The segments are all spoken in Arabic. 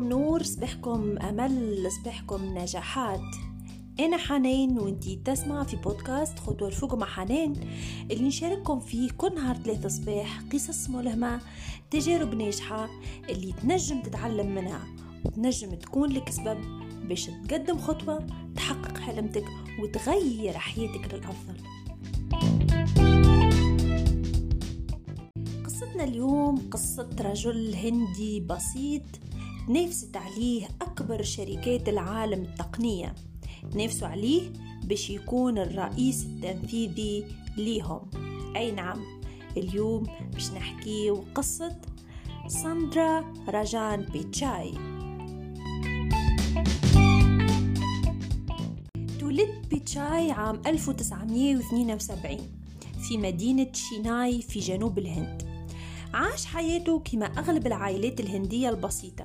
صباحكم نور صباحكم أمل صباحكم نجاحات. أنا حنان وانتي تسمع في بودكاست خطوة الفوق مع حنان اللي نشارككم فيه كل نهار ثلاثة صباح قصص ملهمة تجارب ناجحة اللي تنجم تتعلم منها وتنجم تكون لك سبب باش تقدم خطوة تحقق حلمتك وتغير حياتك للأفضل. قصتنا اليوم قصة رجل هندي بسيط نافست عليه أكبر شركات العالم التقنية. نافسوا عليه باش يكون الرئيس التنفيذي ليهم. أي نعم اليوم باش نحكي قصة ساندرا راجان بيتشاي. تولد بيتشاي عام 1972 في مدينة شيناي في جنوب الهند. عاش حياته كما أغلب العائلات الهندية البسيطة.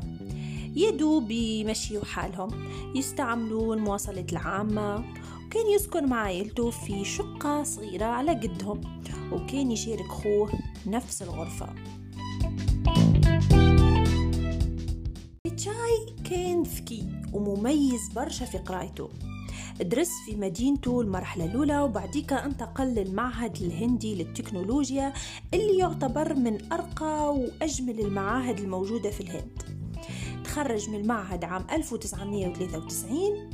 يدوب بيمشيوا حالهم. يستعملوا المواصلات العامة وكان يسكن مع عائلته في شقة صغيرة على قدهم وكان يشارك خوه نفس الغرفة. تشاي كان ذكي ومميز برشا في قرايته. درس في مدينته المرحلة الأولى وبعديك انتقل للمعهد الهندي للتكنولوجيا اللي يعتبر من أرقى وأجمل المعاهد الموجودة في الهند. تخرج من المعهد عام 1993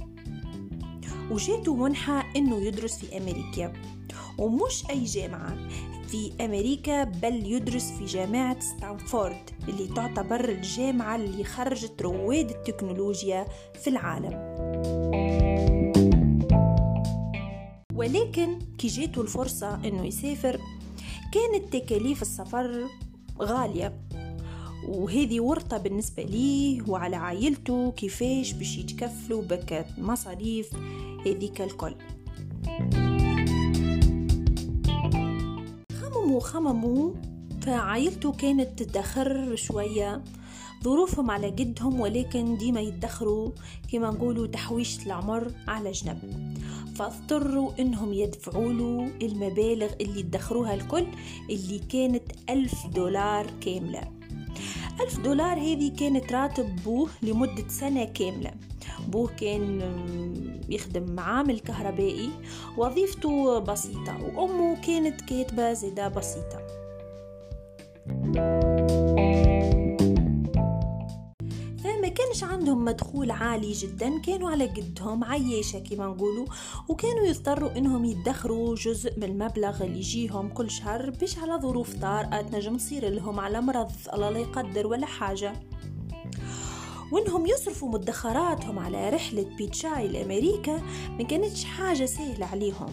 وجاته منحة إنه يدرس في أمريكا. ومش أي جامعة. في أمريكا بل يدرس في جامعة ستانفورد اللي تعتبر الجامعة اللي خرجت رواد التكنولوجيا في العالم. ولكن كي جاته الفرصة إنه يسافر كانت تكاليف السفر غالية. وهذه ورطة بالنسبة ليه وعلى عائلته كيفاش باش يتكفلوا بكات مصاريف هذيك الكل. خمموا خمموا. فعائلته كانت تدخر شوية. ظروفهم على قدهم ولكن ديما يدخروا. كما نقولوا تحويشة العمر على جنب. فاضطروا إنهم يدفعوا له المبالغ اللي ادخروها الكل اللي كانت ألف دولار كاملة. ألف دولار هذه كانت راتب بوه لمدة سنة كاملة. بوه كان يخدم عامل كهربائي. وظيفته بسيطة وأمه كانت كاتبة زيادة بسيطة. كانش عندهم مدخول عالي جدا كانوا على قدهم عياشة كما نقولوا وكانوا يضطروا إنهم يدخروا جزء من المبلغ اللي يجيهم كل شهر باش على ظروف طارئة نجم تصير لهم على مرض الله لا يقدر ولا حاجة. وإنهم يصرفوا مدخراتهم على رحلة بيتشاي لأمريكا ما كانتش حاجة سهلة عليهم.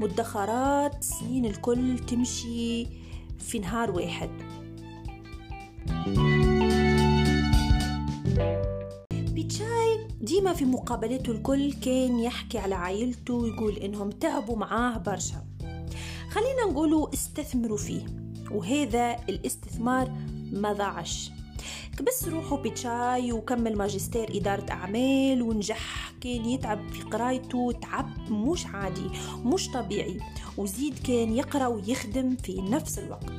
مدخرات سنين الكل تمشي في نهار واحد. بيتشاي ديما في مقابلته الكل كان يحكي على عائلته ويقول إنهم تعبوا معاه برشا. خلينا نقولوا استثمروا فيه وهذا الاستثمار ما ضاعش. كبس روحه بيتشاي وكمل ماجستير إدارة أعمال ونجح. كان يتعب في قرايته تعب مش عادي مش طبيعي. وزيد كان يقرأ ويخدم في نفس الوقت.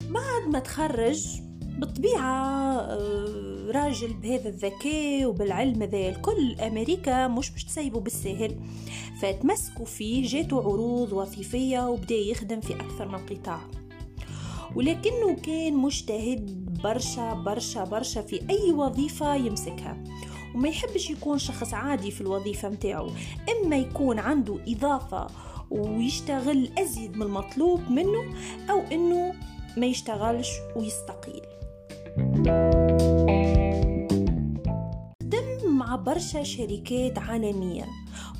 بعد ما تخرج بالطبيعة راجل بهذا الذكاء وبالعلم ذا الكل أمريكا مش باش تسيبه بالسهل. فتمسكوا فيه جاتو عروض وظيفية وبدا يخدم في أكثر من قطاع. ولكنه كان مجتهد برشا برشا برشا في أي وظيفة يمسكها. وما يحبش يكون شخص عادي في الوظيفة متاعه إما يكون عنده إضافة ويشتغل أزيد من المطلوب منه أو إنه ما يشتغلش ويستقيل. خدم مع برشا شركات عالمية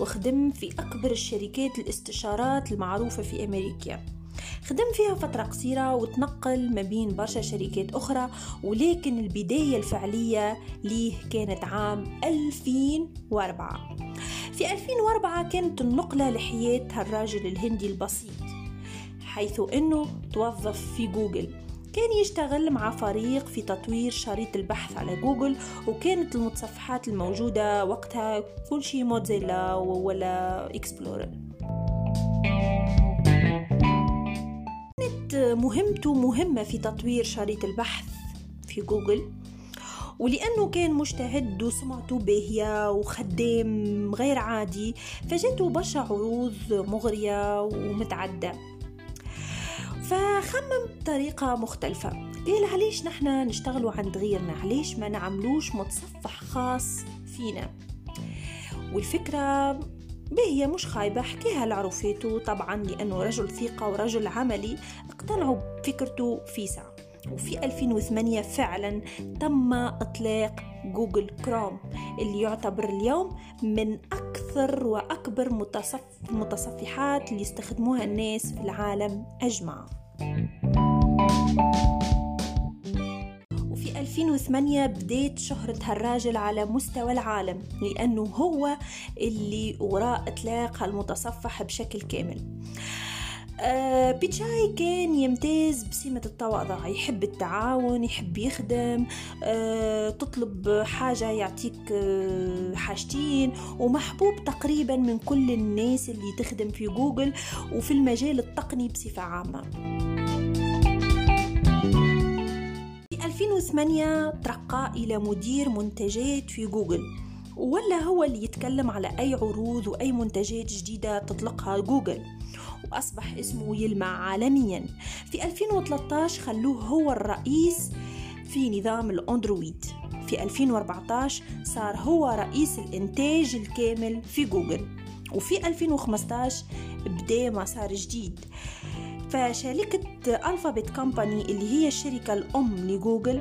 وخدم في أكبر الشركات الاستشارات المعروفة في أمريكا. خدم فيها فترة قصيرة وتنقل ما بين برشا شركات أخرى ولكن البداية الفعلية ليه كانت عام 2004 في 2004 كانت النقلة لحياة هالراجل الهندي البسيط حيث أنه توظف في جوجل. كان يشتغل مع فريق في تطوير شريط البحث على جوجل وكانت المتصفحات الموجودة وقتها كل شيء موزيلا ولا إكسبلورر. كانت مهمته مهمة في تطوير شريط البحث في جوجل ولأنه كان مجتهد وسمعته باهية وخدام غير عادي فجاته برشا عروض مغرية ومتعدة. فخمم بطريقة مختلفة. قال علاش نحنا نشتغلوا عند غيرنا؟ علاش ما نعملوش متصفح خاص فينا؟ والفكرة هي مش خايبة حكيها لعروفيته طبعا لأنه رجل ثقة ورجل عملي اقتنعوا بفكرته في ساعة. وفي 2008 فعلا تم إطلاق جوجل كروم اللي يعتبر اليوم من أكثر وأكبر متصف متصفحات اللي يستخدموها الناس في العالم أجمع. وفي 2008 بديت شهرة هالراجل على مستوى العالم لأنه هو اللي وراء إطلاق هالمتصفح بشكل كامل. آه بيتشاي كان يمتاز بسمة التواضع يحب التعاون يحب يخدم آه تطلب حاجة يعطيك آه حاجتين ومحبوب تقريبا من كل الناس اللي تخدم في جوجل وفي المجال التقني بصفة عامة. في 2008 ترقى إلى مدير منتجات في جوجل ولا هو اللي يتكلم على أي عروض وأي منتجات جديدة تطلقها جوجل. وأصبح اسمه يلمع عالميا. في 2013 خلوه هو الرئيس في نظام الأندرويد. في 2014 صار هو رئيس الإنتاج الكامل في جوجل. وفي 2015 بدأ مسار جديد. فشركة Alphabet Company اللي هي الشركة الأم لجوجل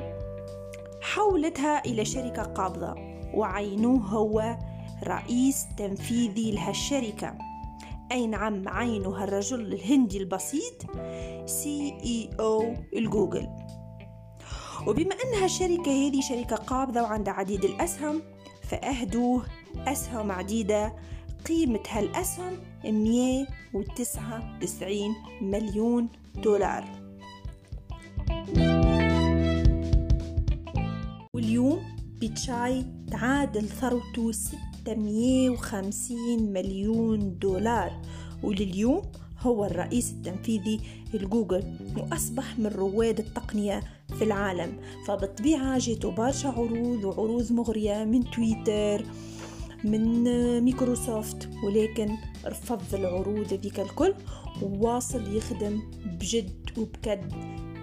حولتها إلى شركة قابضة وعينوه هو رئيس تنفيذي لهالشركة. أي نعم عينه هالرجل الهندي البسيط CEO لجوجل. وبما أنها الشركة هذه شركة قابضة وعندها عديد الأسهم فأهدوه أسهم عديدة. قيمة هالأسهم 199 مليون دولار. واليوم بيتشاي تعادل ثروته 650 مليون دولار ولليوم هو الرئيس التنفيذي لجوجل وأصبح من رواد التقنية في العالم. فبالطبيعة جاتو برشا عروض وعروض مغرية من تويتر من ميكروسوفت ولكن رفض العروض ذيك الكل وواصل يخدم بجد وبكد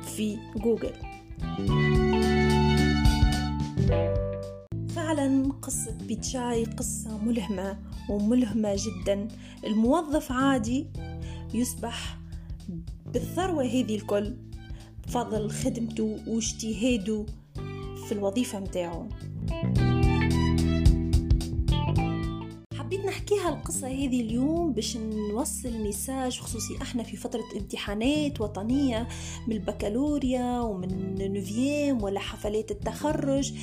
في جوجل. فعلا قصة بيتشاي قصة ملهمة وملهمة جدا. الموظف عادي يصبح بالثروة هذه الكل بفضل خدمته واجتهاده في الوظيفة متاعه. حبيت نحكيها القصة هذه اليوم باش نوصل ميساج خصوصي. إحنا في فترة امتحانات وطنية من البكالوريا ومن نوفيام ولا حفلات التخرج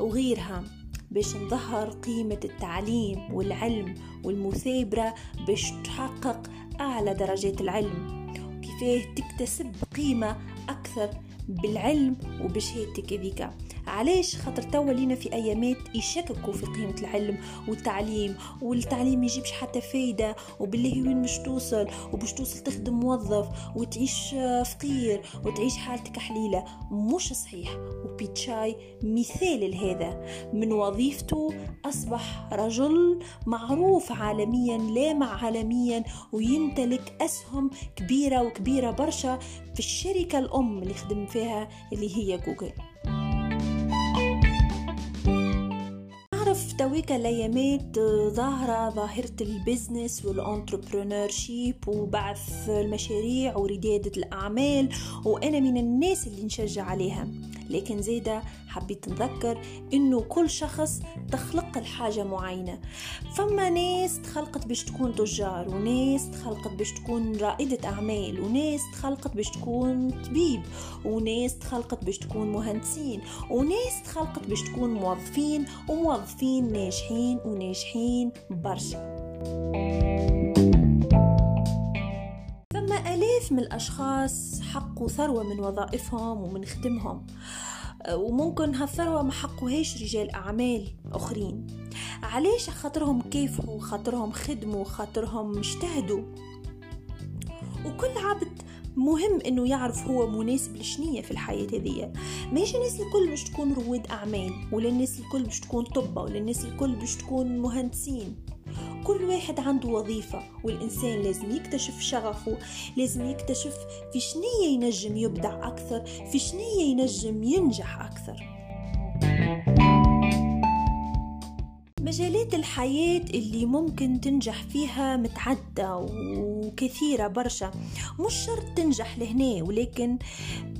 وغيرها باش نظهر قيمة التعليم والعلم والمثابرة باش تحقق أعلى درجات العلم وكيفاه تكتسب قيمة أكثر بالعلم وبشهادتك هذيك. علاش؟ خاطر توا لينا في أيامات يشككوا في قيمة العلم والتعليم والتعليم يجيبش حتى فايدة وبالله وين مش توصل وباش توصل تخدم موظف وتعيش فقير وتعيش حالتك حليلة. مش صحيح. وبيتشاي مثال لهذا. من وظيفته أصبح رجل معروف عالميا لامع عالميا ويمتلك أسهم كبيرة وكبيرة برشا في الشركة الأم اللي خدم فيها اللي هي جوجل. نعرف تويك الايامات ظاهرة ظاهرة ال business وال entrepreneurship وبعث المشاريع وريادة الأعمال وأنا من الناس اللي نشجع عليها. لكن زيدا حبيت نذكر إنه كل شخص تخلق الحاجة معينة. فما ناس تخلقت باش تكون تجار وناس تخلقت باش تكون رائدة أعمال وناس تخلقت باش تكون طبيب وناس تخلقت باش تكون مهندسين وناس تخلقت باش تكون موظفين وموظفين ناجحين وناجحين برشا. ثم آلاف من الأشخاص حقوا ثروة من وظائفهم ومن خدمهم. وممكن هالثروة ما حقوهاش رجال أعمال آخرين. علاش خاطرهم كافحوا خاطرهم خدموا خاطرهم اجتهدوا؟ وكل عبد مهم إنه يعرف هو مناسب لشنية في الحياة هذية. ماشي الناس الكل باش تكون رواد أعمال ولا الناس الكل باش تكون طبة ولا الناس الكل باش تكون مهندسين. كل واحد عنده وظيفة والإنسان لازم يكتشف شغفه لازم يكتشف في شنية ينجم يبدع أكثر في شنية ينجم ينجح أكثر. مجالات الحياة اللي ممكن تنجح فيها متعدة وكثيرة برشا. مش شرط تنجح لهنا ولكن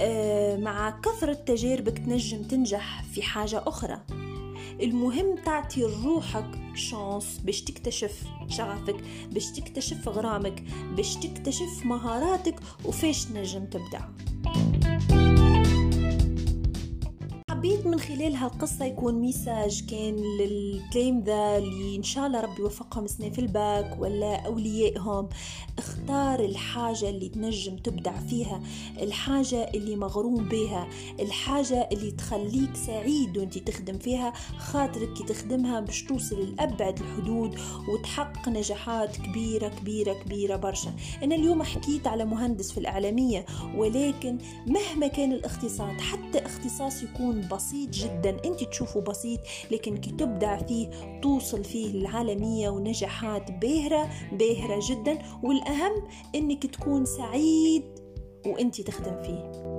آه، مع كثرة تجاربك تنجم تنجح في حاجة أخرى. المهم تعطي روحك شانس باش تكتشف شغفك باش تكتشف غرامك باش تكتشف مهاراتك وفاش نجم تبدع. حبيت من خلال هالقصة يكون ميساج كان ذا اللي إن شاء الله ربي يوفقهم سنة في الباك ولا أوليائهم. اختار الحاجة اللي تنجم تبدع فيها الحاجة اللي مغروم بها الحاجة اللي تخليك سعيد وانت تخدم فيها خاطرك تخدمها باش توصل لأبعد الحدود وتحقق نجاحات كبيرة كبيرة كبيرة برشا. أنا اليوم حكيت على مهندس في الإعلامية ولكن مهما كان الاختصاص حتى اختصاص يكون بسيط جدا. أنت تشوفه بسيط لكن كي تبدع فيه توصل فيه للعالمية ونجاحات باهرة باهرة جدا. والأهم إنك تكون سعيد وأنت تخدم فيه.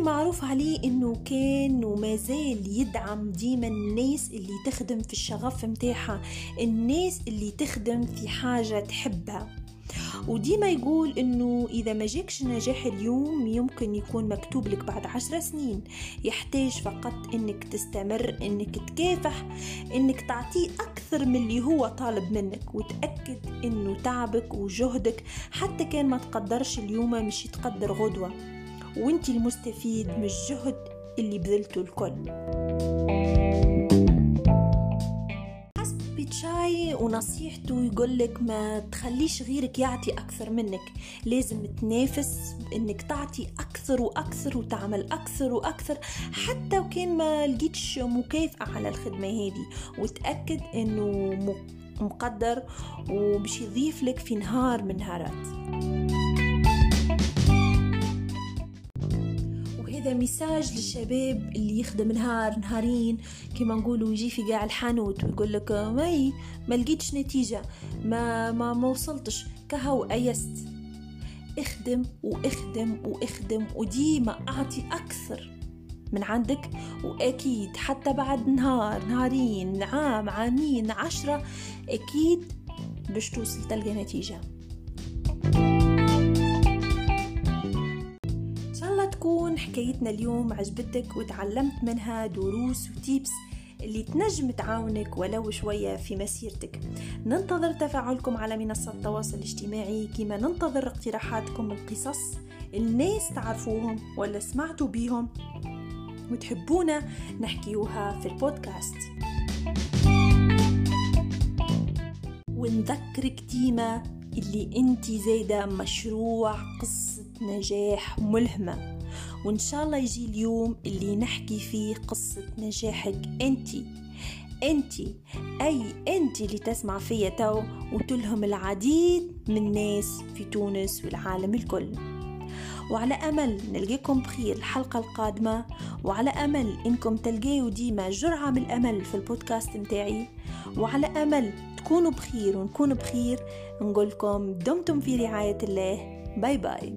معروف عليه إنه كان وما زال يدعم ديما الناس اللي تخدم في الشغف متاعها الناس اللي تخدم في حاجة تحبها. وديما يقول إنه إذا ما جاكش نجاح اليوم يمكن يكون مكتوب لك بعد عشر سنين. يحتاج فقط إنك تستمر إنك تكافح إنك تعطيه أكثر من اللي هو طالب منك. وتأكد إنه تعبك وجهدك حتى كان ما تقدرش اليوم مش يتقدر غدوة. وانت المستفيد من الجهد اللي بذلته الكل. ونصيحته يقولك ما تخليش غيرك يعطي أكثر منك. لازم تنافس إنك تعطي أكثر وأكثر وتعمل أكثر وأكثر حتى وكان ما لقيتش مكافأة على الخدمة هذه. وتأكد إنه مقدر وبش يضيف لك في نهار من نهارات. message للشباب اللي يخدم نهار نهارين. كما نقولوا يجي في قاع الحانوت ويقول لك ماني ما لقيتش نتيجة ما ما ما وصلتش. كهو أيست. اخدم واخدم واخدم وديما أعطي أكثر من عندك. وأكيد حتى بعد نهار نهارين عام عامين عشرة أكيد باش توصل تلقى نتيجة. تكون حكايتنا اليوم عجبتك وتعلمت منها دروس وتيبس اللي تنجم تعاونك ولو شوية في مسيرتك. ننتظر تفاعلكم على منصة التواصل الاجتماعي كما ننتظر اقتراحاتكم القصص الناس تعرفوهم ولا سمعتوا بيهم وتحبونا نحكيوها في البودكاست. ونذكرك ديما اللي انتي زايدة مشروع قصة نجاح ملهمة. وإن شاء الله يجي اليوم اللي نحكي فيه قصة نجاحك. أنتي أنتي أي أنتي اللي تسمع فيا تو وتلهم العديد من الناس في تونس والعالم الكل. وعلى أمل نلقاكم بخير الحلقة القادمة وعلى أمل إنكم تلقاو ديما جرعة من الأمل في البودكاست متاعي وعلى أمل تكونوا بخير ونكون بخير نقولكم دمتم في رعاية الله. bye bye.